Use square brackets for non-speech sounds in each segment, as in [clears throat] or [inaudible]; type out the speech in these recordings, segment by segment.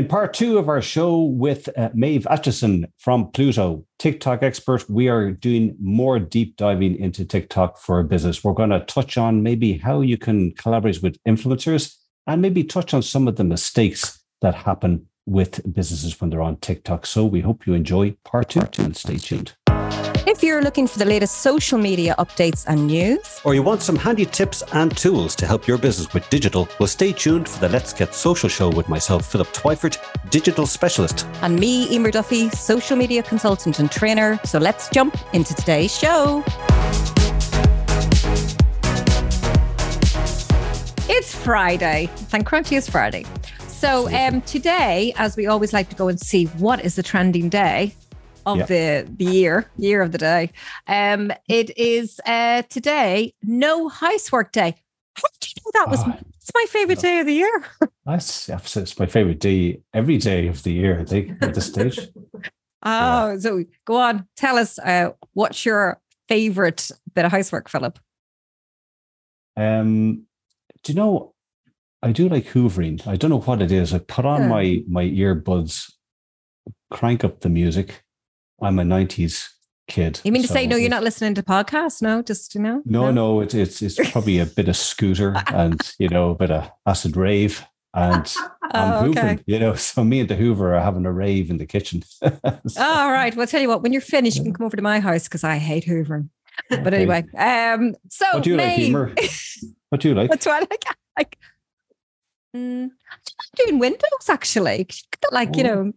In part two of our show with uh, Maeve Acheson from Pluto, TikTok expert, we are doing more deep diving into TikTok for business. We're going to touch on maybe how you can collaborate with influencers and maybe touch on some of the mistakes that happen with businesses when they're on TikTok. So we hope you enjoy part two and stay tuned. If you're looking for the latest social media updates and news, or you want some handy tips and tools to help your business with digital, well, stay tuned for the Let's Get Social show with myself, Philip Twyford, digital specialist, and me, Emer Duffy, social media consultant and trainer. So let's jump into today's show. It's Friday. Thank Crunchie is Friday. So um, today, as we always like to go and see what is the trending day, of yeah. the the year, year of the day. Um, it is uh today no housework day. How did you know that was? Oh, it's my favorite day of the year. [laughs] That's it's my favorite day every day of the year. I think at this stage. [laughs] oh, yeah. so go on, tell us uh, what's your favorite bit of housework, Philip? Um, do you know? I do like hoovering. I don't know what it is. I put on yeah. my my earbuds, crank up the music, I'm a 90s kid. You mean to so say no? You're not listening to podcasts? No, just you know. No, no, no it's it's it's [laughs] probably a bit of scooter and you know a bit of acid rave and [laughs] I'm oh, okay. hoovering. You know, [laughs] so me and the Hoover are having a rave in the kitchen. so. All right. Well, I'll tell you what. When you're finished, you can come over to my house because I hate hoovering. But anyway, um, so what do you May, like? What do you like? What's what I like? I, like mm, doing windows actually. Like you oh. know,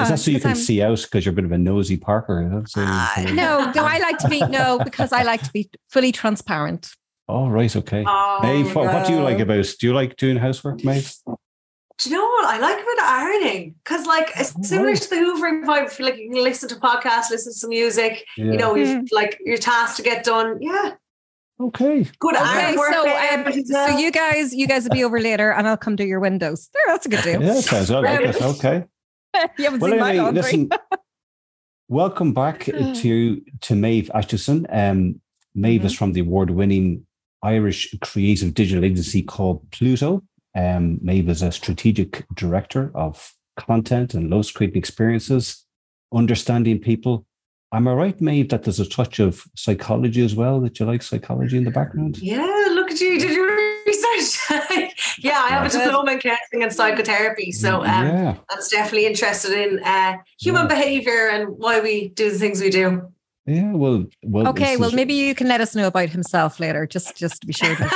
is that so you can I'm, see out because you're a bit of a nosy Parker? Uh, no, no, I like to be no [laughs] because I like to be fully transparent. Oh right, okay. Oh, Maeve, what, what, do you like about? Do you like doing housework, Maeve? Do you know what I like about ironing? Because like it's oh, similar right. to the hoovering vibe. Like you can listen to podcasts, listen to some music. Yeah. You know, you've mm. like your task to get done. Yeah. Okay. Good. Okay. So, um, so you guys, you guys will be over later, and I'll come do your windows. There, that's a good [laughs] deal. Yeah, sounds all right. Okay. [laughs] you haven't well, seen anyway, my listen, [laughs] welcome back [laughs] to to Maeve Acheson. Um, Maeve mm-hmm. is from the award-winning Irish creative digital agency called Pluto. Um, Maeve is a strategic director of content and loves creating experiences, understanding people. Am I right, Maeve, that there's a touch of psychology as well? That you like psychology in the background? Yeah, look at you. Did you research? [laughs] yeah, I have a diploma in counseling and psychotherapy. So um, yeah. that's definitely interested in uh, human yeah. behavior and why we do the things we do. Yeah, well, well okay. Well, maybe you can let us know about himself later, just just to be sure. [laughs]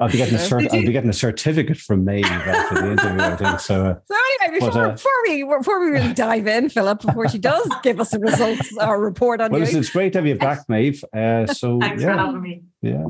I'll be getting a cert- I'll be getting a certificate from May after the interview. I think so. Uh, [laughs] so anyway, before, but, uh, before we before we really dive in, Philip, before she does give us the results or report on well, you. Well, it's great to have you back, Maeve. Uh, so Thanks yeah, for having me. Yeah.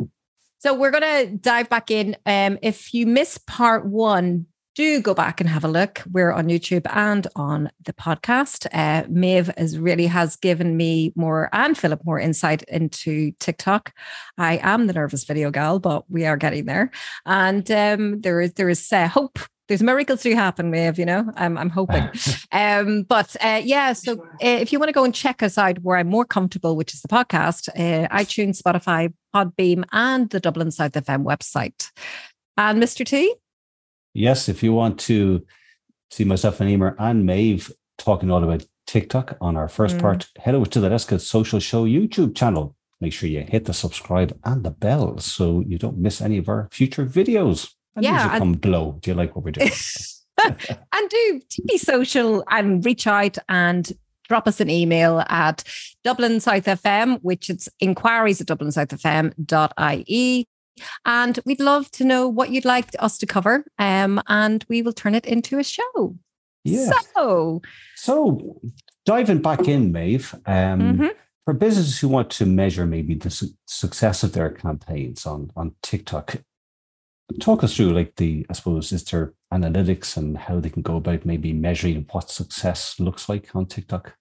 So we're going to dive back in. Um, if you miss part one, do go back and have a look. We're on YouTube and on the podcast. Uh, Maeve is really has given me more and Philip more insight into TikTok. I am the nervous video gal, but we are getting there, and um, there is there is uh, hope there's miracles to happen, Maeve, you know, I'm, I'm hoping. [laughs] um, but uh, yeah, so uh, if you want to go and check us out where I'm more comfortable, which is the podcast, uh, iTunes, Spotify, Podbean, and the Dublin South FM website. And Mr. T? Yes, if you want to see myself and Emer and Maeve talking all about TikTok on our first mm. part, head over to the Let's Get Social Show YouTube channel. Make sure you hit the subscribe and the bell so you don't miss any of our future videos. And yeah. And, come below. Do you like what we're doing? [laughs] and do, do be social and reach out and drop us an email at Dublin South FM, which is inquiries at dublinsouthfm.ie. And we'd love to know what you'd like us to cover. Um, and we will turn it into a show. Yeah. So, so diving back in, Maeve, um, mm-hmm. for businesses who want to measure maybe the su- success of their campaigns on, on TikTok, talk us through like the i suppose is there analytics and how they can go about maybe measuring what success looks like on tiktok?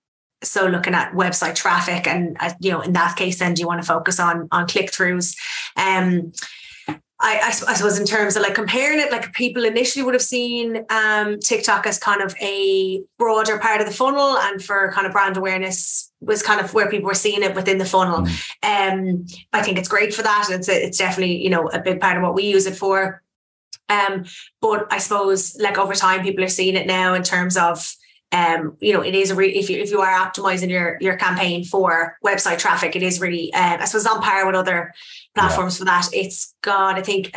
So looking at website traffic and uh, you know in that case then do you want to focus on on click-throughs? Um I, I, I, suppose in terms of like comparing it, like people initially would have seen um, TikTok as kind of a broader part of the funnel, and for kind of brand awareness was kind of where people were seeing it within the funnel. Mm. Um, I think it's great for that. It's a, it's definitely you know a big part of what we use it for. Um, but I suppose like over time, people are seeing it now in terms of um, you know, it is a re- if you if you are optimizing your your campaign for website traffic, it is really uh, I suppose on par with other platforms yeah. for that. It's got I think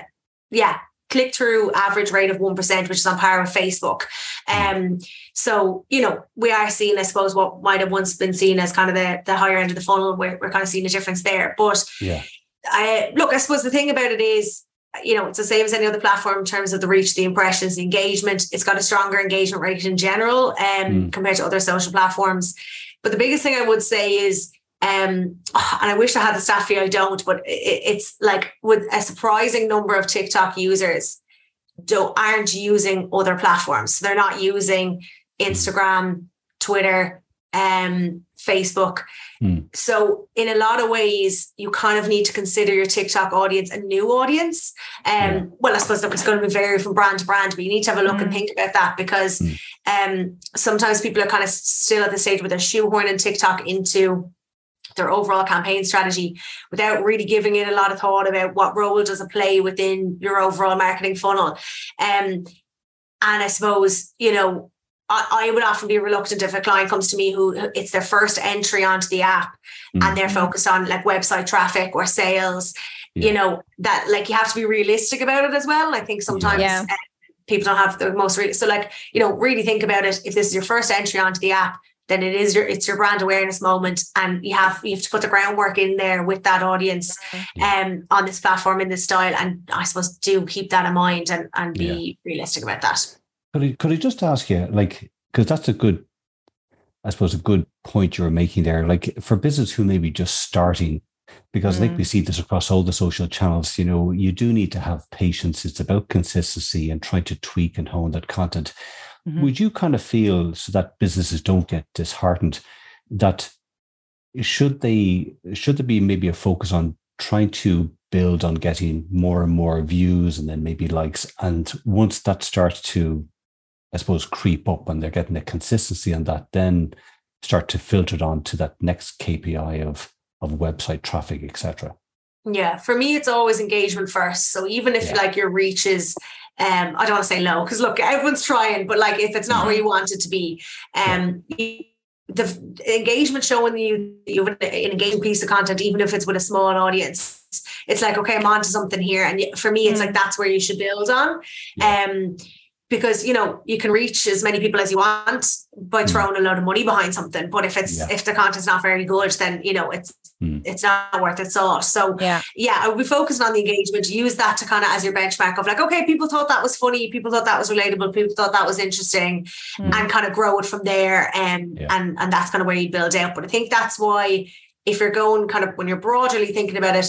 yeah click through average rate of 1%, which is on par with Facebook. Hmm. Um, so, you know, we are seeing, I suppose, what might have once been seen as kind of the, the higher end of the funnel. We're, we're kind of seeing a difference there. But yeah. I, look, I suppose the thing about it is, you know, it's the same as any other platform in terms of the reach, the impressions, the engagement. It's got a stronger engagement rate in general um, mm. compared to other social platforms. But the biggest thing I would say is um, and I wish I had the stat for you, I don't, but it, it's like with a surprising number of TikTok users don't aren't using other platforms. They're not using Instagram, Twitter, um, Facebook. Mm. So in a lot of ways, you kind of need to consider your TikTok audience a new audience. Um, yeah. well, I suppose that it's going to be vary from brand to brand, but you need to have a look mm. and hmm. think about that because mm. um, sometimes people are kind of still at the stage where they're shoehorning TikTok into their overall campaign strategy without really giving it a lot of thought about what role does it play within your overall marketing funnel. Um, and I suppose, you know, I, I would often be reluctant if a client comes to me who it's their first entry onto the app mm-hmm. and they're focused on like website traffic or sales, yeah. you know, that like you have to be realistic about it as well. I think sometimes yeah. uh, people don't have the most real. So like, you know, really think about it. If this is your first entry onto the app, then it is your it's your brand awareness moment and you have you have to put the groundwork in there with that audience um on this platform in this style and I suppose do keep that in mind and and be yeah. realistic about that. Could I could I just ask you like because that's a good I suppose a good point you're making there like for business who may be just starting because mm. I think we mm. see this across all the social channels. You know, you do need to have patience. It's about consistency and trying to tweak and hone that content. Mm-hmm. Would you kind of feel so that businesses don't get disheartened that should they should there be maybe a focus on trying to build on getting more and more views and then maybe likes and once that starts to I suppose creep up and they're getting a consistency on that, then start to filter it on to that next KPI of of website traffic, etc. Yeah, for me, it's always engagement first. So even if yeah. like your reach is um, I don't want to say low because look, everyone's trying, but like if it's not where you want it to be, um, the engagement showing you you have an engaging piece of content, even if it's with a small audience, it's like okay, I'm onto something here, and for me, it's mm. like that's where you should build on. Yeah. Um, because you know you can reach as many people as you want by mm. throwing a lot of money behind something but if it's yeah. if the content's not very good then you know it's mm. it's not worth its salt so yeah yeah i would be focusing on the engagement use that to kind of as your benchmark of like okay people thought that was funny people thought that was relatable people thought that was interesting mm. and kind of grow it from there and yeah. and and that's kind of where you build out but i think that's why if you're going kind of when you're broadly thinking about it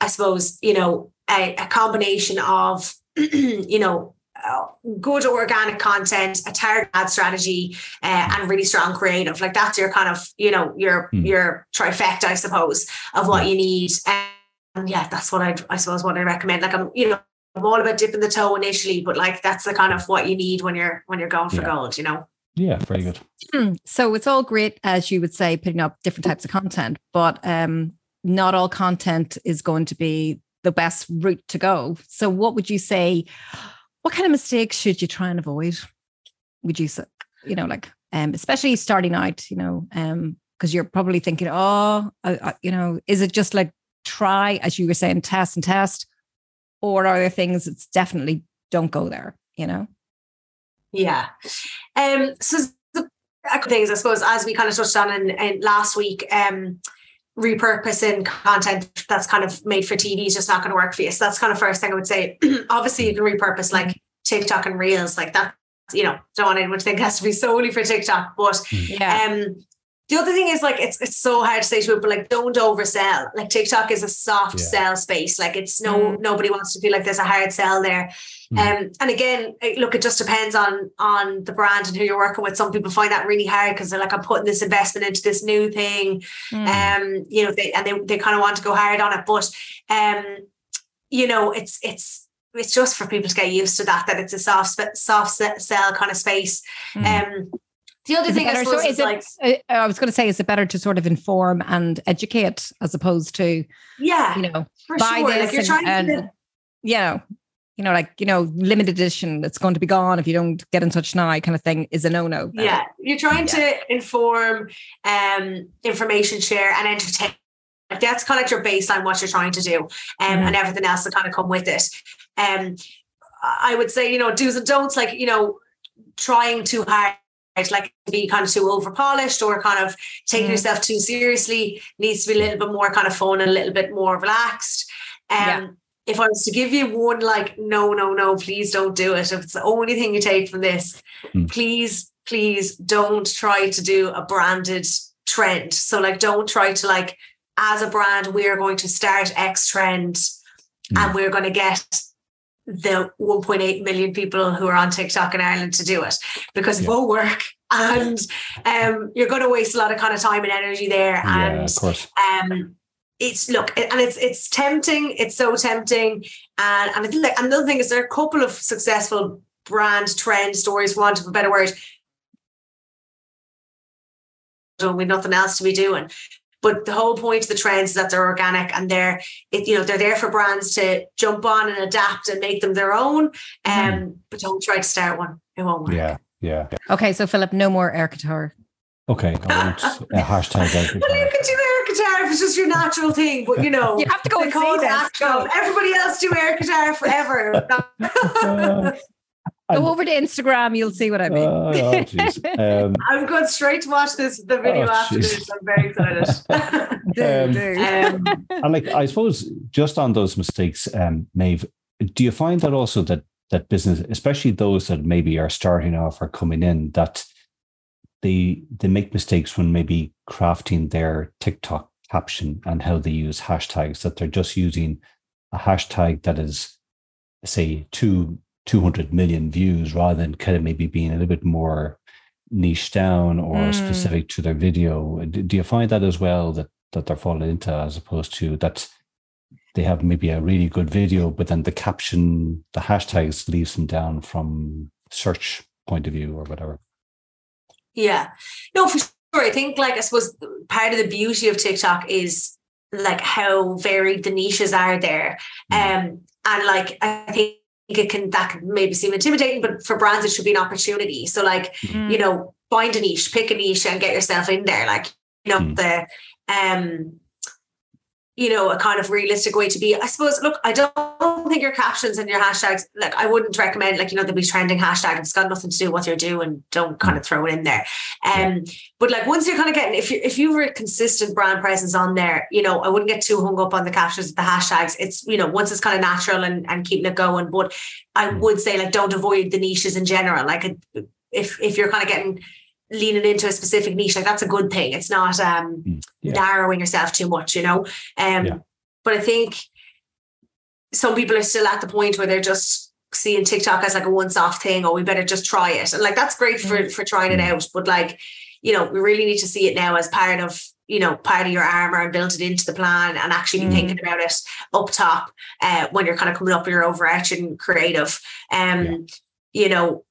i suppose you know a, a combination of [clears throat] you know good organic content, a target ad strategy, uh, and really strong creative. Like that's your kind of, you know, your mm. your trifecta, I suppose, of what you need. And yeah, that's what I I suppose what I recommend. Like I'm, you know, I'm all about dipping the toe initially, but like that's the kind of what you need when you're when you're going for yeah. gold, you know. Yeah, very good. Hmm. So it's all great, as you would say, putting up different types of content, but um, not all content is going to be the best route to go. So, what would you say? What kind of mistakes should you try and avoid? Would you say, you know, like, um, especially starting out, you know, um, because you're probably thinking, oh, I, you know, is it just like try, as you were saying, test and test, or are there things that's definitely don't go there, you know? Yeah. Um. So the things, I suppose, as we kind of touched on in, in last week, um, repurposing content that's kind of made for TV is just not going to work for you. So that's kind of first thing I would say. [clears throat] Obviously, you can repurpose like TikTok and Reels, like that. You know, don't want anyone to think it has to be solely for TikTok, but yeah. um, the other thing is like it's it's so hard to say to people like don't oversell. Like TikTok is a soft yeah. sell space. Like it's no mm. nobody wants to feel like there's a hard sell there. Mm. Um, and again, look, it just depends on on the brand and who you're working with. Some people find that really hard because they're like, I'm putting this investment into this new thing. Mm. Um, you know, they and they they kind of want to go hard on it. But um, you know, it's it's it's just for people to get used to that, that it's a soft soft sell kind of space. Mm. Um the other is thing I suppose so is, is it, uh, I was going to say, is it better to sort of inform and educate as opposed to, yeah, you know, buy sure. this like you're and, trying and, to, you know, you know, like, you know, limited edition that's going to be gone if you don't get in touch now kind of thing is a no-no. Yeah. You're trying yeah. to inform, um, information share and entertain. That's kind of like your baseline, what you're trying to do, um, mm-hmm. and everything else to kind of come with it. Um, I would say, you know, do's and don'ts, like, you know, trying too hard like to be kind of too over polished or kind of taking mm. yourself too seriously needs to be a little bit more kind of fun and a little bit more relaxed. Um, yeah if I was to give you one, like, no, no, no, please don't do it. If it's the only thing you take from this, mm. please, please don't try to do a branded trend. So, like, don't try to, like, as a brand, we're going to start X trend mm. and we're going to get the 1.8 million people who are on TikTok in Ireland to do it because yeah. it won't work. [laughs] And um, you're going to waste a lot of kind of time and energy there. Yeah, and of course. Um, it's look and it's it's tempting it's so tempting and and I think like another thing is there are a couple of successful brand trend stories want of a better word with nothing else to be doing but the whole point of the trends is that they're organic and they're it, you know they're there for brands to jump on and adapt and make them their own. Um mm. but don't try to start one. It won't work. Yeah yeah. Okay so philip no more air guitar. Okay I won't uh, [laughs] hashtag well you can do air guitar if it's just your natural thing, but you know, you have to go and see this. Everybody else do air guitar forever. [laughs] [laughs] Go over to Instagram, you'll see what I mean. Uh, oh, [laughs] um, I'm going straight to watch this the video oh, after this. I'm very excited. [laughs] do, do. Um, and like I suppose just on those mistakes, um, Maeve, do you find that also that that business, especially those that maybe are starting off or coming in, that they they make mistakes when maybe crafting their TikTok caption and how they use hashtags that they're just using a hashtag that is say two 200 million views rather than kind of maybe being a little bit more niche down or mm. specific to their video do you find that as well that that they're falling into as opposed to that they have maybe a really good video but then the caption the hashtags leaves them down from search point of view or whatever yeah. No, for sure. I think like I suppose part of the beauty of TikTok is like how varied the niches are there. Mm. Um and like I think it can that can maybe seem intimidating, but for brands it should be an opportunity. So like, mm. you know, find a niche, pick a niche and get yourself in there. Like, you know, mm. the um you know, a kind of realistic way to be. I suppose, look, I don't think your captions and your hashtags, like, I wouldn't recommend, like, you know, there'll be trending hashtag. It's got nothing to do with what you're doing. Don't kind of mm. throw it in there. Um, but like, once you're kind of getting, if you if you were a consistent brand presence on there, you know, I wouldn't get too hung up on the captions, of the hashtags. It's, you know, once it's kind of natural and, and keeping it going. But I mm. would say, like, don't avoid the niches in general. Like, if if you're kind of getting leaning into a specific niche, like that's a good thing. It's not um mm, yeah. narrowing yourself too much, you know. Um yeah. but I think some people are still at the point where they're just seeing TikTok as like a once-off thing, or oh, we better just try it. And like that's great for mm. for trying it mm. out. But like, you know, we really need to see it now as part of you know part of your armor and build it into the plan and actually be mm. thinking about it up top uh, when you're kind of coming up with your overarching creative um yeah. you know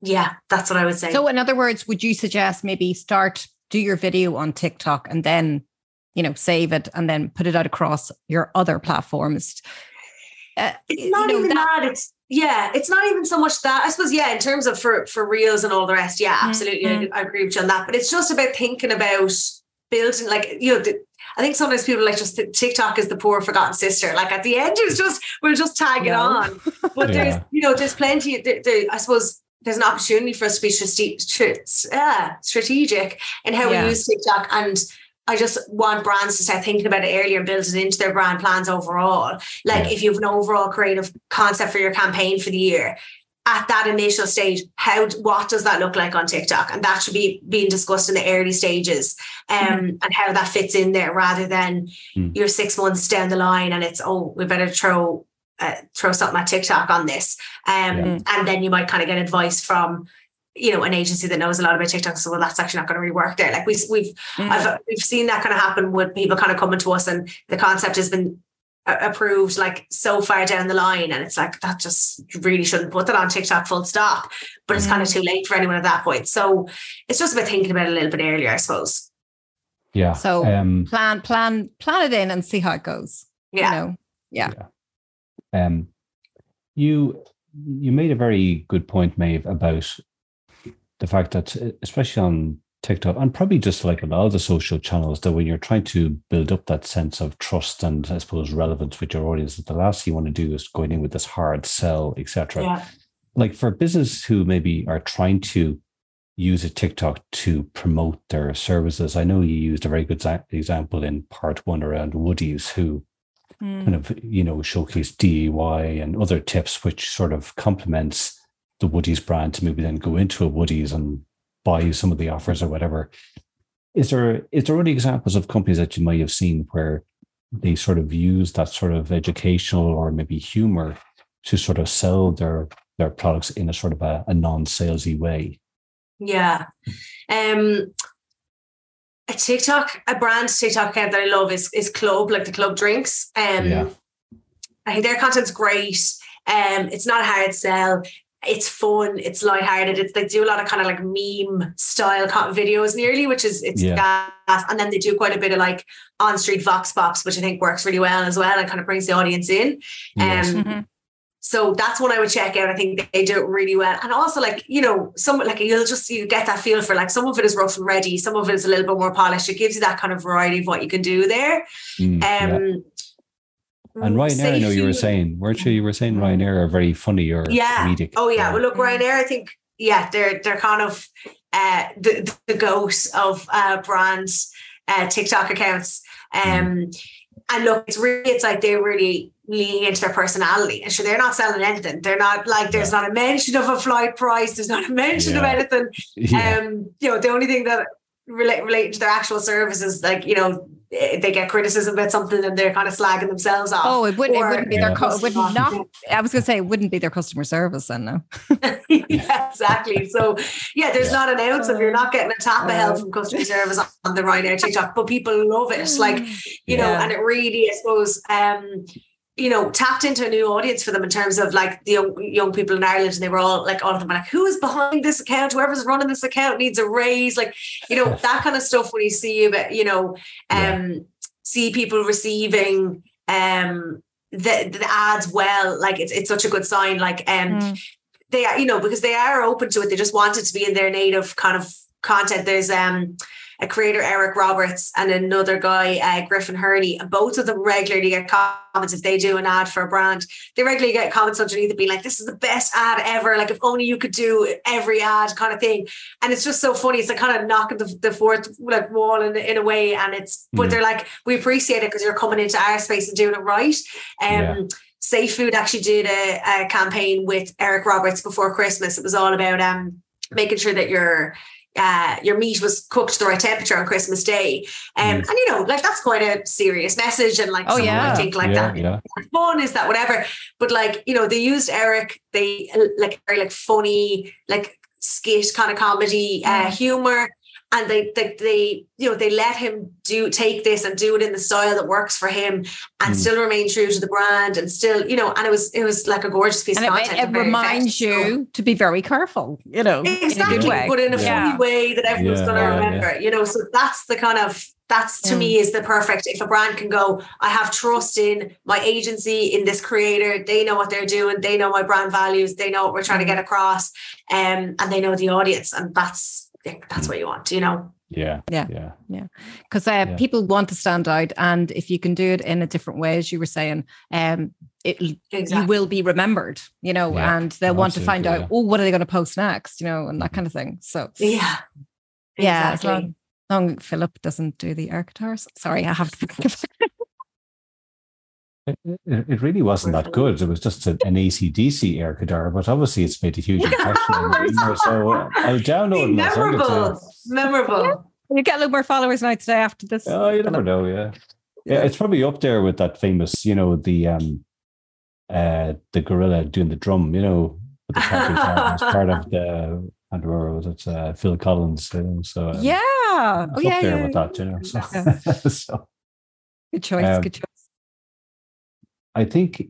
yeah, that's what I would say. So, in other words, would you suggest maybe start do your video on TikTok and then, you know, save it and then put it out across your other platforms? Uh, it's not you know, even that, that. It's yeah, it's not even so much that. I suppose yeah, in terms of for for reels and all the rest. Yeah, mm-hmm. absolutely, mm-hmm. I, I, agree with you on that. But it's just about thinking about building, like you know. The, I think sometimes people like just TikTok is the poor forgotten sister. Like at the end, it's just we'll just tag it on. But [laughs] yeah. there's you know there's plenty. There, there, I suppose there's an opportunity for us to be strategic in how yeah. we use TikTok. And I just want brands to start thinking about it earlier and build it into their brand plans overall. Like yeah. if you have an overall creative concept for your campaign for the year, at that initial stage, how what does that look like on TikTok? And that should be being discussed in the early stages, um, mm-hmm. and how that fits in there, rather than mm. you're six months down the line and it's oh we better throw uh, throw something at TikTok on this. Um, yeah. And then you might kind of get advice from, you know, an agency that knows a lot about TikTok. So, well, that's actually not going to really work there. Like we, we've, mm. I've, we've seen that kind of happen with people kind of coming to us and the concept has been approved like so far down the line and it's like that just really shouldn't put that on TikTok full stop but it's mm. kind of too late for anyone at that point so it's just about thinking about it a little bit earlier I suppose yeah so um, plan plan plan it in and see how it goes yeah you know? yeah. yeah. Um, you you made a very good point, Maeve, about the fact that especially on TikTok and probably just like a lot of the social channels, that when you're trying to build up that sense of trust and I suppose relevance with your audience, that the last thing you want to do is going in with this hard sell, etc. Yeah. Like for business who maybe are trying to use a TikTok to promote their services. I know you used a very good example in part one around Woody's, who mm. kind of you know showcase DIY and other tips, which sort of complements the Woody's brand to maybe then go into a Woody's and buy some of the offers or whatever. Is there is there any examples of companies that you might have seen where they sort of use that sort of educational or maybe humor to sort of sell their their products in a sort of a, a non-salesy way? Yeah. Um a TikTok, a brand TikTok account that I love is is Club, like the Club drinks. Um yeah. I think their content's great. Um, it's not a hard sell. It's fun. It's lighthearted. It's they do a lot of kind of like meme style videos nearly, which is it's yeah. gas. And then they do quite a bit of like on street vox pops, which I think works really well as well and kind of brings the audience in. Yes. Um, mm-hmm. So that's one I would check out. I think they do it really well. And also like, you know, some like you'll just you get that feel for like some of it is rough and ready, some of it is a little bit more polished. It gives you that kind of variety of what you can do there. Mm, um yeah. And mm, Ryanair, I know you were saying, weren't you? You were saying Ryanair are very funny or yeah. comedic. Oh yeah. Well look, Ryanair, I think, yeah, they're they're kind of uh the, the ghost of uh brands uh TikTok accounts. Mm. Um mm. and look, it's really it's like they really leaning into their personality. And sure, they're not selling anything. They're not like there's yeah. not a mention of a flight price. There's not a mention yeah. of anything. [laughs] Yeah. Um, you know, the only thing that relate related to their actual services, like you know, eh, they get criticism about something and they're kind of slagging themselves off. Oh, it wouldn't. Or, it wouldn't be their. Co- it would [laughs] not. I was going to say it wouldn't be their customer service then. No. [laughs] yeah, exactly. So yeah, there's not an ounce of you're not getting a tap of help from customer service on the Ryanair TikTok, but people love it. Like [sighs] you know, and it really, I suppose. um you know, tapped into a new audience for them in terms of like the young, young people in Ireland. And they were all like, all of them were like, who is behind this account? Whoever's running this account needs a raise. Like, you know, [laughs] that kind of stuff when you see, you know, um, yeah. see people receiving um, the, the ads well, like it's, it's such a good sign. Like, um, mm. they are, you know, because they are open to it. They just want it to be in their native kind of content. There's, um, a creator Eric Roberts and another guy uh, Griffin Hurley and both of them regularly get comments. If they do an ad for a brand they regularly get comments underneath it being like this is the best ad ever. Like if only you could do every ad kind of thing. And it's just so funny. It's like kind of knocking the, the fourth like wall in, in a way. And it's mm. but they're like we appreciate it because you're coming into our space and doing it right. Um yeah. Safe Food actually did a, a campaign with Eric Roberts before Christmas. It was all about um making sure that you're uh, your meat was cooked to the right temperature on Christmas Day. Um, mm. And you know, like that's quite a serious message. And like, oh, yeah. I think like yeah, that yeah. fun is that whatever. But like, you know, they used Eric, they like very like funny, like skit kind of comedy, uh, mm. humor and they, they they you know they let him do take this and do it in the style that works for him and mm. still remain true to the brand and still you know and it was it was like a gorgeous piece and of content it, it reminds you to be very careful you know exactly but in a yeah. funny way that everyone's yeah, going to yeah, remember you know so that's the kind of that's to mm. me is the perfect if a brand can go i have trust in my agency in this creator they know what they're doing they know my brand values they know what we're trying to mm. get across um, and they know the audience and that's that's what you want, you know? Yeah. Yeah. Yeah. Yeah. Because uh, yeah. people want to stand out. And if you can do it in a different way, as you were saying, um, it exactly. you will be remembered, you know, yeah. and they'll want to find out, oh, what are they going to post next, you know, and that mm-hmm. kind of thing. So, yeah. Yeah. Exactly. As long, long Philip doesn't do the air guitars. Sorry, I have to. [laughs] It, it, really wasn't that good. It was just an ACDC air guitar, but obviously it's made a huge impression. Yeah, so uh, I'll [laughs] download Memorable. Memorable. You get a little more followers now today after this. Oh, you never know. Yeah. yeah. It's probably up there with that famous, you know, the um uh the gorilla doing the drum, you know, the [laughs] part, part of the and where was it? Uh, Phil Collins. You know, so um, yeah, oh yeah, there yeah, with that, you know. So, [laughs] so good choice. Um, good choice. I think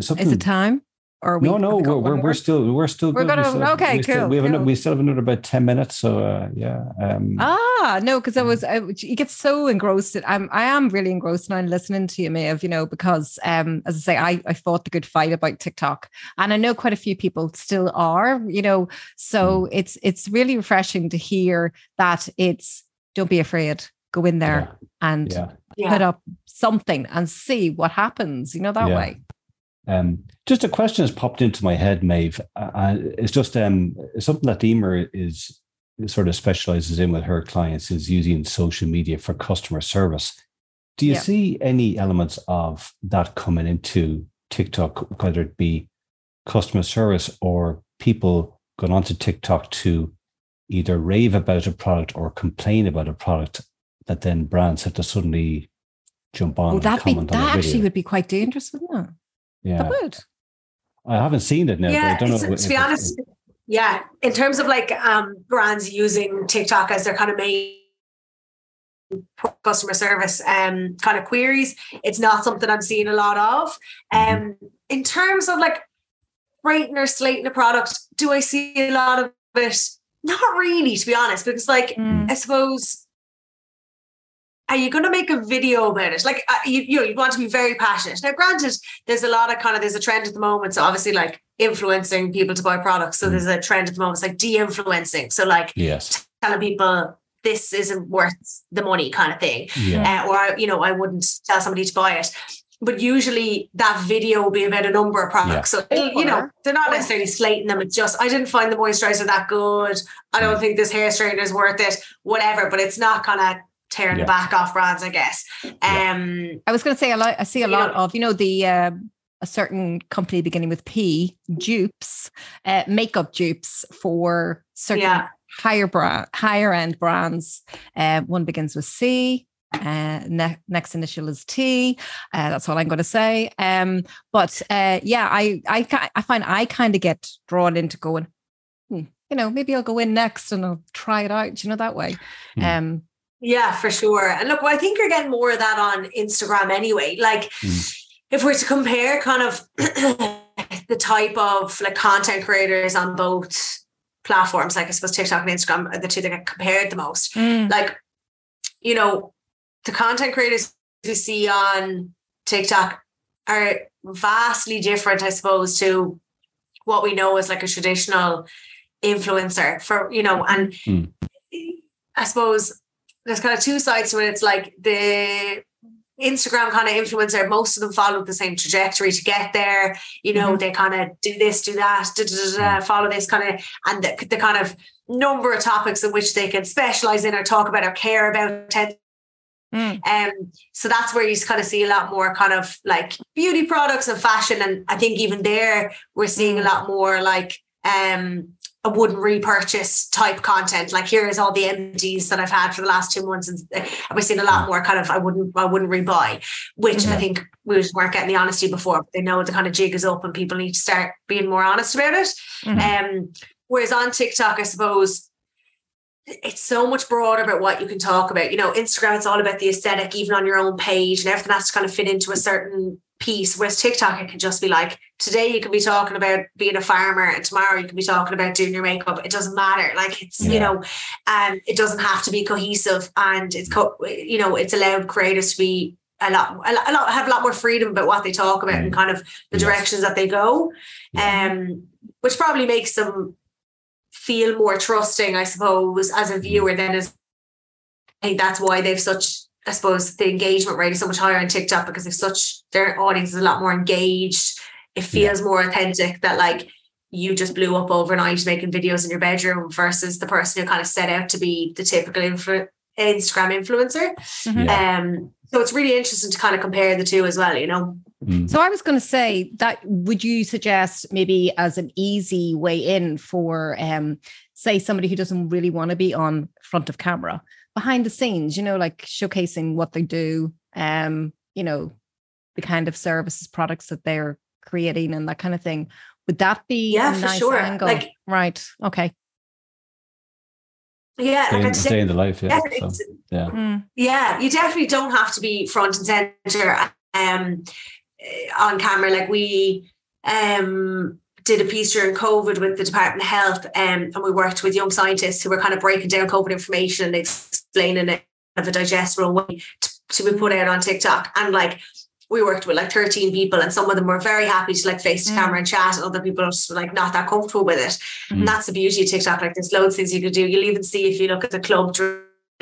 something. Is it time? Or we, no, no, we're, we're, we're, still we're still we're good. gonna we still, okay, we cool. Still, we have cool. Another, we still have another about ten minutes, so uh, yeah. Um, ah, no, because I was I, you get so engrossed. In, I'm I am really engrossed now in listening to you, Maeve. You know, because um, as I say, I I fought the good fight about TikTok, and I know quite a few people still are. You know, so Mm. it's it's really refreshing to hear that it's don't be afraid, go in there and yeah. Yeah. put up something and see what happens. You know that Yeah. way. Um, just a question has popped into my head, Maeve. Uh, it's just um, something that Emer is sort of specializes in with her clients is using social media for customer service. Do you Yeah. see any elements of that coming into TikTok, whether it be customer service or people going onto TikTok to either rave about a product or complain about a product that then brands have to suddenly jump on and that be that actually would be quite dangerous, wouldn't it? Yeah. That would. I haven't seen it now, yeah, but I don't know. to if be it- honest, yeah, in terms of like um, brands using TikTok as their kind of main customer service um, kind of queries, it's not something I'm seeing a lot of. Mm-hmm. Um, in terms of like rating or slating a product, do I see a lot of it? Not really, to be honest, because like Mm. I suppose. Are you going to make a video about it? Like uh, you, you know, you want to be very passionate. Now, granted, there's a lot of kind of there's a trend at the moment. So obviously, like influencing people to buy products. So Mm. there's a trend at the moment. It's like de-influencing. So like Yes. telling people this isn't worth the money, kind of thing. Yeah. Uh, or you know, I wouldn't tell somebody to buy it. But usually that video will be about a number of products. So it'll, you know, they're not necessarily slating them. It's just I didn't find the moisturizer that good. I don't think this hair straightener is worth it. Whatever. But it's not kind of tearing Yeah. the back off brands, I guess. Yeah. Um I was going to say a lot. I see a lot know- of you know the uh, a certain company beginning with P dupes, uh, makeup dupes for certain Yeah. higher brand, higher end brands. Uh, one begins with C. Uh, ne- next initial is T. Uh, that's all I'm going to say. Um, but uh, yeah, I I I find I kind of get drawn into going. Hmm, you know, maybe I'll go in next and I'll try it out. You know that way. Hmm. Um, Yeah, for sure. And look, I think you're getting more of that on Instagram anyway. Like, Mm. if we're to compare kind of [clears throat] the type of like content creators on both platforms, like I suppose TikTok and Instagram are the two that get compared the most. mm, Like, you know, the content creators we see on TikTok are vastly different, I suppose, to what we know as like a traditional influencer for, you know, and Mm. I suppose there's kind of two sides to it. It's like the Instagram kind of influencer, most of them follow the same trajectory to get there. You know, Mhm. they kind of do this, do that, da, da, da, da, follow this kind of, and the, the kind of number of topics in which they can specialize in or talk about or care about. tend- mm, Um, so that's where you kind of see a lot more kind of like beauty products and fashion. And I think even there, we're seeing a lot more like um a wouldn't repurchase type content. Like here is all the empties that I've had for the last two months, and we're seeing a lot more kind of I wouldn't I wouldn't rebuy, which I Mhm. think we just weren't getting the honesty before. But they know the kind of jig is up, and people need to start being more honest about it. mhm. Um, whereas on TikTok, I suppose it's so much broader about what you can talk about. You know, Instagram, it's all about the aesthetic, even on your own page, and everything has to kind of fit into a certain piece. Whereas TikTok, it can just be like, today you can be talking about being a farmer, and tomorrow you can be talking about doing your makeup. It doesn't matter. Like it's, you know, and it doesn't have to be cohesive, and it's, co- you know, it's allowed creators to be a lot, a lot, have a lot more freedom about what they talk about and mm. kind of the Yes. directions that they go Yeah. um, which probably makes them feel more trusting, I suppose, as a mm. viewer. Then is I think that's why they've such. I suppose the engagement rate is so much higher on TikTok because they've such their audience is a lot more engaged. It feels more authentic that like you just blew up overnight making videos in your bedroom versus the person who kind of set out to be the typical influ- Instagram influencer. Mhm. Yeah. Um, so it's really interesting to kind of compare the two as well. You know. Mm. So I was going to say that would you suggest maybe as an easy way in for um say somebody who doesn't really want to be on front of camera behind the scenes you know like showcasing what they do um you know the kind of services products that they're creating and that kind of thing would that be Yeah, a for nice sure. angle Like- right okay Yeah, Stay, like in, I'd say- stay in the life. Yeah. yeah, So, yeah. Mm, Yeah, you definitely don't have to be front and center um, on camera. Like we, um, did a piece during COVID with the Department of Health, um, and we worked with young scientists who were kind of breaking down COVID information and explaining it in a of a digestible way to, to be put out on TikTok. And like we worked with like 13 people and some of them were very happy to like face the mm. camera and chat and other people are just like not that comfortable with it mm. and that's the beauty of tiktok like there's loads of things you can do you'll even see if you look at the club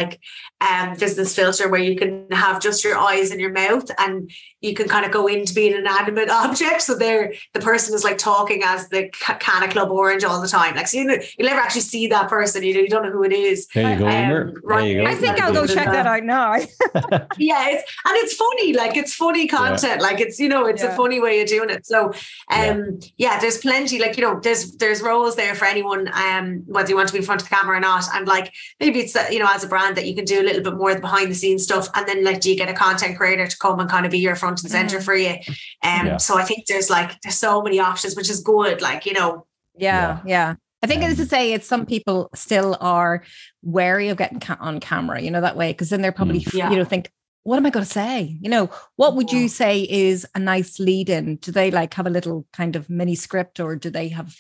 like um, business filter where you can have just your eyes and your mouth and you can kind of go into being an animate [laughs] object. So there, the person is like talking as the can of Club Orange all the time. Like, so you know, you never actually see that person. You know, you don't know who it is. There you go, um, right. You go. I think I'll go check that out now. [laughs] yeah, it's, and it's funny. Like it's funny content. Yeah. Like it's you know, it's yeah. a funny way of doing it. So, um, yeah. yeah. there's plenty. Like you know, there's there's roles there for anyone. Um, whether you want to be in front of the camera or not. And like maybe it's you know as a brand that you can do a little bit more of the behind the scenes stuff, and then like do you get a content creator to come and kind of be your front and center mm. for you? Um, yeah. so I think there's like there's so many options, which is good. Like you know, yeah, yeah. yeah. I think um, as to say, it's some people still are wary of getting ca- on camera, you know, that way, because then they're probably, mm. yeah. you know, think, what am I going to say? You know, what would you say is a nice lead in? Do they like have a little kind of mini script or do they have,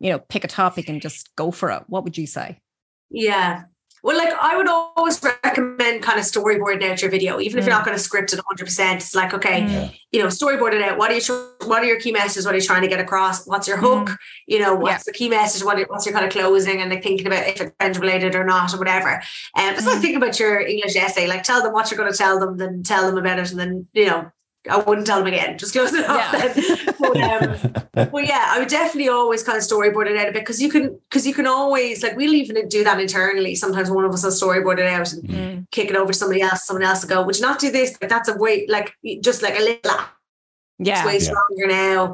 you know, pick a topic and just go for it? What would you say? Yeah. Well, like I would always recommend kind of storyboarding out your video, even if you're not mm. going to script it 100. percent It's like okay, mm. you know, storyboard it out. What are you? What are your key messages? What are you trying to get across? What's your hook? Mm. You know, what's yeah. the key message? What, what's your kind of closing? And like thinking about if it's friend related or not or whatever. Um, it's like thinking about your English essay. Like tell them what you're going to tell them, then tell them about it, and then you know I wouldn't tell them again. Just close it off. Yeah. but, um, [laughs] but yeah, I would definitely always kind of storyboard it out a bit because you can because you can always like we'll even do that internally. Sometimes one of us will storyboard it out and mm. kick it over to somebody else. Someone else will go, "Would you not do this?" Like that's a way, like just like a little yeah. it's way stronger now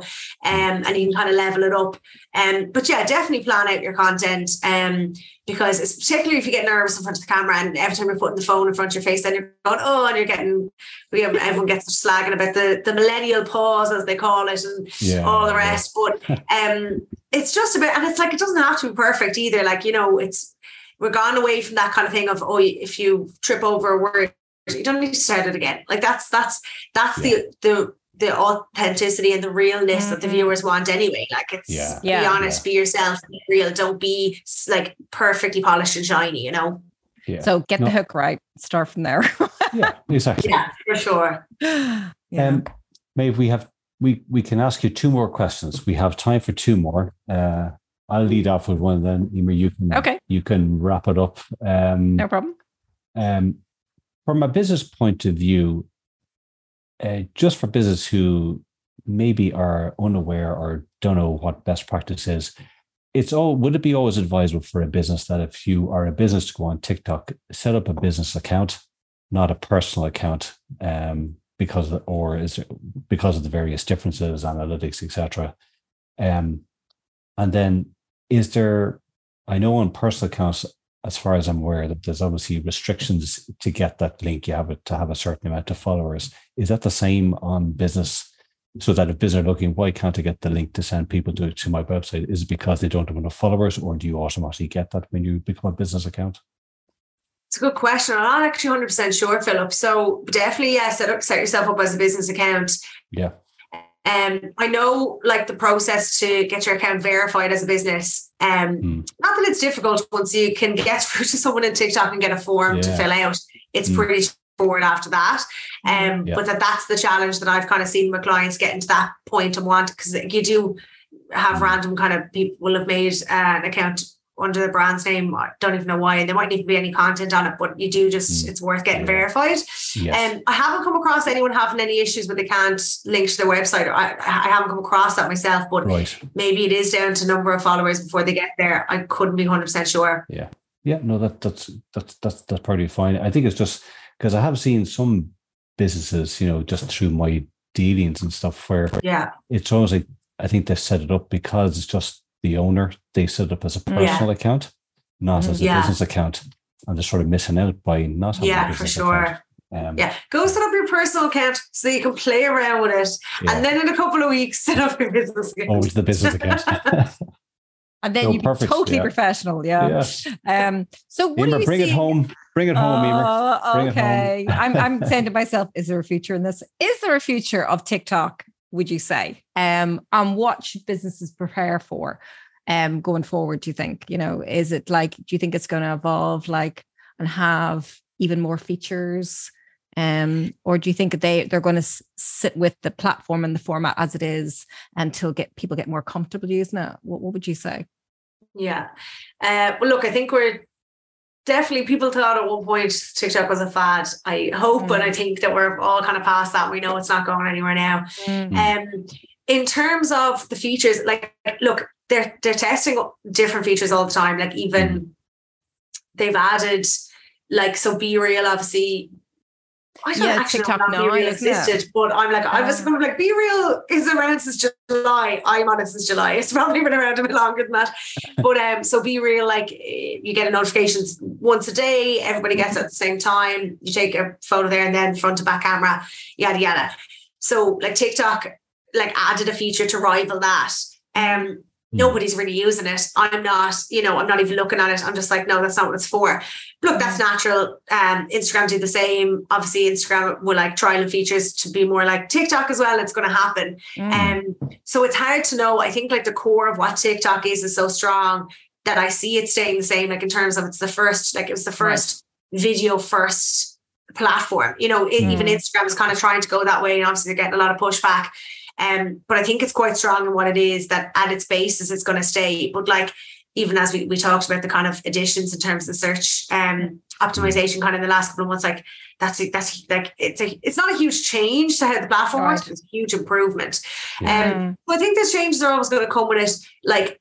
um and you can kind of level it up. Um but yeah definitely plan out your content um because it's particularly if you get nervous in front of the camera and every time you're putting the phone in front of your face then you're going oh and you're getting we have, everyone gets slagging about the the millennial pause as they call it and yeah, all the rest. Yeah. but [laughs] um it's just about and it's like it doesn't have to be perfect either. Like you know it's we're gone away from that kind of thing of oh if you trip over a word you don't need to start it again. Like that's that's that's yeah. the the the authenticity and the realness mm-hmm. that the mm-hmm. viewers want anyway. Like it's yeah. be yeah. honest, yeah. be yourself, be real. Don't be like perfectly polished and shiny, you know. Yeah. So get no. the hook right. Start from there. [laughs] yeah, exactly. Yeah, for sure. yeah. Um, Maeve, we have we we can ask you two more questions. We have time for two more. Uh, I'll lead off with one, then Emer, you can okay. You can wrap it up. Um, no problem. Um, from a business point of view, uh, just for business who maybe are unaware or don't know what best practice is, it's all would it be always advisable for a business that if you are a business to go on TikTok, set up a business account, not a personal account, um, because of, or is it because of the various differences, analytics, etc. Um, and then is there? I know on personal accounts, as far as I'm aware, that there's obviously restrictions to get that link. You have it to have a certain amount of followers. Is that the same on business? So that if business are looking, why can't I get the link to send people to, to my website? Is it because they don't have enough followers, or do you automatically get that when you become a business account? It's a good question. I'm not actually 100 percent sure, Philip. So definitely, yeah, set up, set yourself up as a business account. Yeah. Um, I know like the process to get your account verified as a business. Um, mm. not that it's difficult once you can get [laughs] through to someone in TikTok and get a form yeah. to fill out. It's mm. pretty straightforward after that. Um, yeah. but that that's the challenge that I've kind of seen my clients getting to that point and want because you do have mm. random kind of people will have made uh, an account under the brand's name. I don't even know why. And there might even be any content on it, but you do just, mm. it's worth getting yeah. verified. Yes. Um, I haven't come across anyone having any issues when they can't link to their website. I, I haven't come across that myself, but right. maybe it is down to number of followers before they get there. I couldn't be 100% sure. Yeah. Yeah. No, that, that's, that's, that's, that's probably fine. I think it's just because I have seen some businesses, you know, just through my dealings and stuff where yeah, it's almost like, I think they set it up because it's just the owner, they set it up as a personal yeah. account, not as a yeah. business account. And they're sort of missing out by not having yeah, for sure. Um, yeah, go set up your personal account so you can play around with it, yeah. and then in a couple of weeks [laughs] set up your business account. Oh, the business account. [laughs] and then no, you'd be totally yeah. professional. Yeah. yeah. Um. So what Emer, do you bring see? it home. Bring it home, uh, Emer. okay. I'm I'm saying to myself, is there a future in this? Is there a future of TikTok would you say? Um, and what should businesses prepare for um, going forward? Do you think? You know, is it like, do you think it's going to evolve like and have even more features? Um, or do you think they they're going to sit with the platform and the format as it is until get people get more comfortable using it? What, what would you say? Yeah. Uh, well, look, I think we're definitely people thought at one point TikTok was a fad. I hope mm. and I think that we're all kind of past that. We know it's not going anywhere now. Mm. Um, in terms of the features, like look, they're they're testing different features all the time. Like even mm. they've added like so BeReal obviously I don't yeah, actually TikTok know now, BeReal existed, but I'm like, I was kind of like, BeReal is around since July. I'm on it since July. It's probably been around a bit longer than that. But um, so BeReal, like you get a notifications once a day, everybody gets at the same time. You take a photo there and then front to back camera, yada yada. So like TikTok like added a feature to rival that. Um. Nobody's really using it. I'm not, you know, I'm not even looking at it. I'm just like, no, that's not what it's for. Look, that's hmm. natural. Um, Instagram do the same. Obviously, Instagram will like trial and features to be more like TikTok as well. It's going to happen. Mm. Um, so it's hard to know. I think like the core of what TikTok is is so strong that I see it staying the same. Like in terms of it's the first, like it was the first right. video first platform. You know, mm. even Instagram is kind of trying to go that way, and obviously they're getting a lot of pushback. Um, but I think it's quite strong in what it is that at its basis it's going to stay. But like even as we, we talked about the kind of additions in terms of search um, optimization kind of in the last couple of months, like that's a, that's like it's a it's not a huge change to how the platform right. works, it's a huge improvement. Yeah. Um, I think those changes are always going to come with it. Like,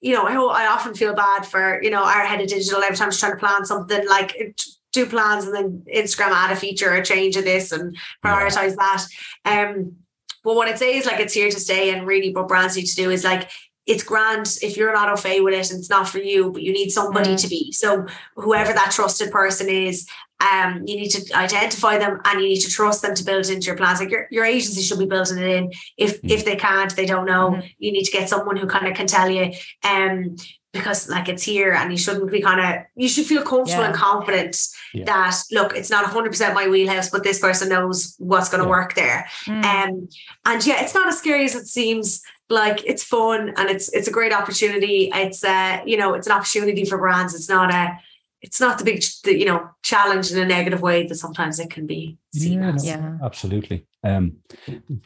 you know, I I often feel bad for, you know, our head of digital every time she's trying to plan something like do plans and then Instagram add a feature or change of this and prioritize yeah. that. Um but what I'd say is like it's here to stay, and really what brands need to do is like it's grand if you're not okay with it and it's not for you, but you need somebody mm. to be. So whoever that trusted person is, um, you need to identify them and you need to trust them to build it into your plans. Like your, your agency should be building it in. If mm. if they can't, they don't know. Mm. You need to get someone who kind of can tell you. Um, because like it's here and you shouldn't be kind of you should feel comfortable yeah. and confident yeah. that look it's not 100% my wheelhouse but this person knows what's going to yeah. work there mm. um and yeah it's not as scary as it seems like it's fun and it's it's a great opportunity it's uh you know it's an opportunity for brands it's not a it's not the big the, you know challenge in a negative way that sometimes it can be seen yeah, as. yeah absolutely um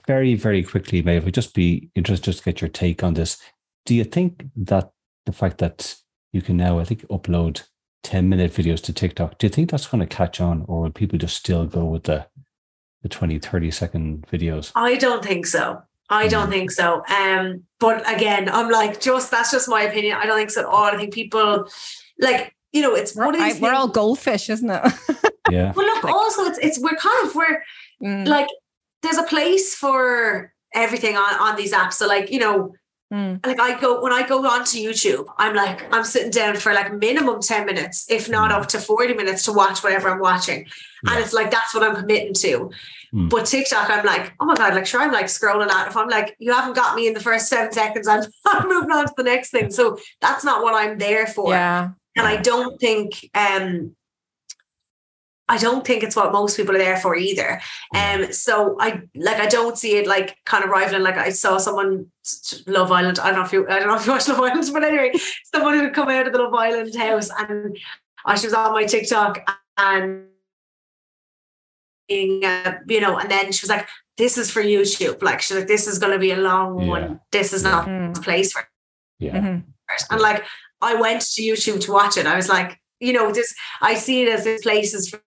very very quickly Maeve would just be interested just to get your take on this do you think that the fact that you can now, I think, upload 10 minute videos to TikTok, do you think that's going to catch on or will people just still go with the, the 20, 30 second videos? I don't think so. I don't mm. think so. Um, but again, I'm like, just that's just my opinion. I don't think so at all. I think people like, you know, it's one of these I, We're all goldfish, isn't it? [laughs] yeah. Well, look, like, also it's it's we're kind of we're mm. like there's a place for everything on, on these apps. So like, you know, Mm. Like I go when I go onto YouTube, I'm like I'm sitting down for like minimum 10 minutes, if not mm. up to 40 minutes to watch whatever I'm watching. Yeah. And it's like that's what I'm committing to. Mm. But TikTok, I'm like, oh my God, like sure, I'm like scrolling out. If I'm like, you haven't got me in the first seven seconds, I'm, [laughs] I'm moving on to the next thing. So that's not what I'm there for. Yeah. And I don't think um I don't think it's what most people are there for either. Um, so I like I don't see it like kind of rivaling. Like I saw someone Love Island. I don't know if you I don't know if you watch Love Island, [laughs] but anyway, someone who had come out of the Love Island house and I she was on my TikTok and uh, you know, and then she was like, "This is for YouTube." Like she's like, "This is going to be a long yeah. one. This is not mm-hmm. the place for." It. Yeah. Mm-hmm. And like I went to YouTube to watch it. I was like, you know, this I see it as this places for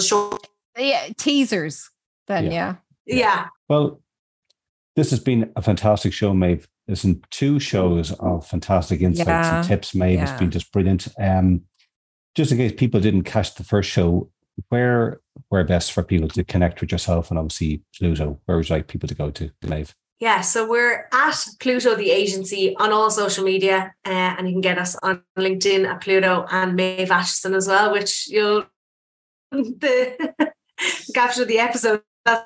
short. Yeah, teasers. Then yeah. yeah. yeah. Well, this has been a fantastic show, Maeve. There's been two shows of fantastic insights yeah. and tips. Maeve yeah. has been just brilliant. Um, just in case people didn't catch the first show, where where best for people to connect with yourself and obviously Pluto? Where would you like people to go to, Maeve? Yeah, so we're at Pluto the agency on all social media, uh, and you can get us on LinkedIn at Pluto and Maeve Acheson as well, which you'll the of the episode. [laughs]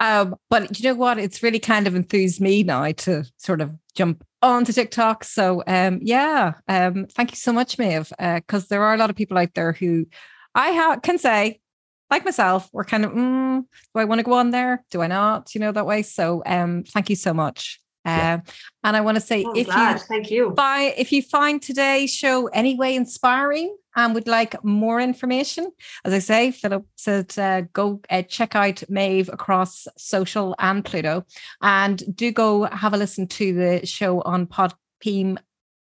um, but you know what? It's really kind of enthused me now to sort of jump onto TikTok. So um, yeah, um, thank you so much, Maeve, because uh, there are a lot of people out there who I ha- can say like myself, we're kind of, mm, do I want to go on there? Do I not? You know, that way. So um, thank you so much. Yeah. Uh, and I want to say, oh, if glad. you thank you, by, if you find today's show anyway inspiring and would like more information, as I say, Philip said, uh, go uh, check out Maeve across social and Pluto, and do go have a listen to the show on Podbean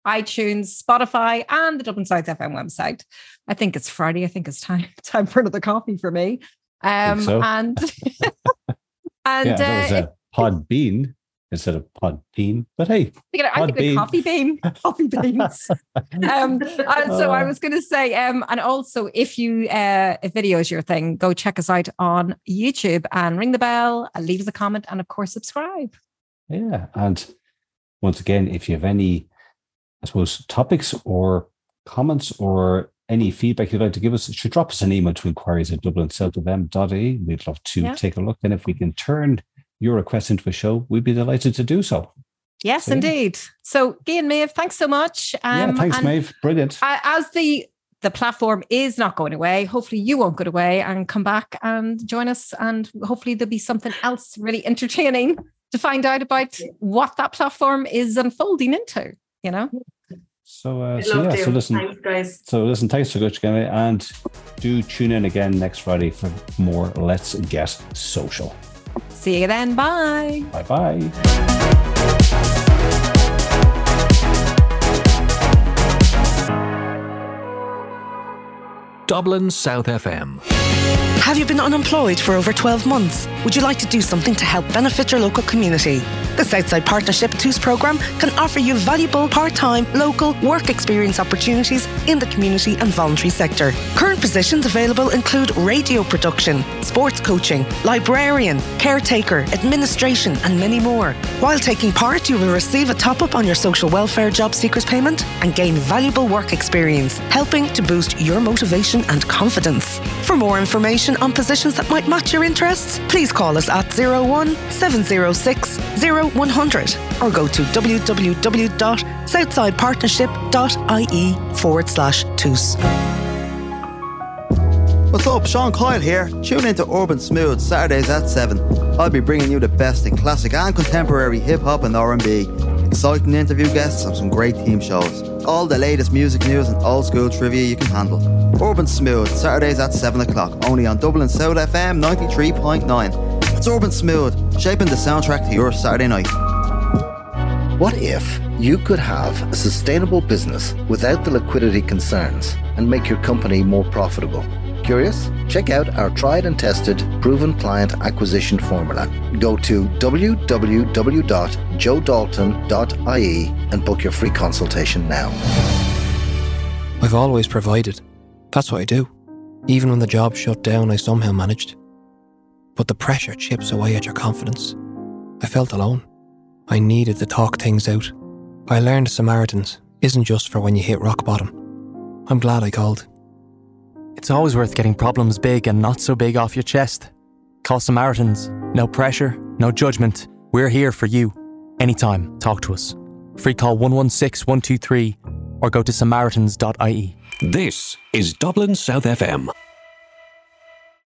iTunes, Spotify, and the Dublin South FM website. I think it's Friday. I think it's time [laughs] time for another coffee for me. Um, so. and [laughs] [laughs] and yeah, that was a pod bean instead of pod bean. But hey, I think a coffee bean, [laughs] coffee beans. um, so I was going to say, um, and also if you uh, if video is your thing, go check us out on YouTube and ring the bell, and leave us a comment, and of course subscribe. Yeah, and once again, if you have any I suppose, topics or comments or any feedback you'd like to give us, should drop us an email to inquiries at dublinsouthfm.ie. We'd love to yeah. take a look. And if we can turn your request into a show, we'd be delighted to do so. Yes, so, indeed. So, Gian Maeve, thanks so much. Um, yeah, thanks, Maeve. Brilliant. As the the platform is not going away. Hopefully, you won't go away and come back and join us. And hopefully, there'll be something else really entertaining to find out about what that platform is unfolding into. You know, so, uh, so yeah, so listen, thanks, guys. So listen, thanks so much, Gemma, and do tune in again next Friday for more Let's Get Social. See you then. Bye. Bye bye. Dublin South FM. Have you been unemployed for over 12 months? Would you like to do something to help benefit your local community? The Southside Partnership Tús programme can offer you valuable part-time, local work experience opportunities in the community and voluntary sector. Current positions available include radio production, sports coaching, librarian, caretaker, administration and many more. While taking part, you will receive a top-up on your social welfare job seekers payment and gain valuable work experience, helping to boost your motivation and confidence. For more information on positions that might match your interests, please call us at 01 706 0100 or go to www.southsidepartnership.ie forward slash Tús. What's up, Sean Coyle here. Tune into Urban Smooth Saturdays at 7. I'll be bringing you the best in classic and contemporary hip hop and R&B, exciting interview guests and some great team shows. All the latest music news and old school trivia you can handle. Urban Smooth Saturdays at 7 o'clock, only on Dublin South FM 93.9. It's Urban Smooth, shaping the soundtrack to your Saturday night. What if you could have a sustainable business without the liquidity concerns and make your company more profitable? Curious? Check out our tried and tested proven client acquisition formula. Go to www.joedalton.ie and book your free consultation now. I've always provided. That's what I do. Even when the job shut down, I somehow managed but the pressure chips away at your confidence. I felt alone. I needed to talk things out. I learned Samaritans isn't just for when you hit rock bottom. I'm glad I called. It's always worth getting problems big and not so big off your chest. Call Samaritans. No pressure, no judgment. We're here for you. Anytime, talk to us. Free call 116 123 or go to samaritans.ie. This is Dublin South FM.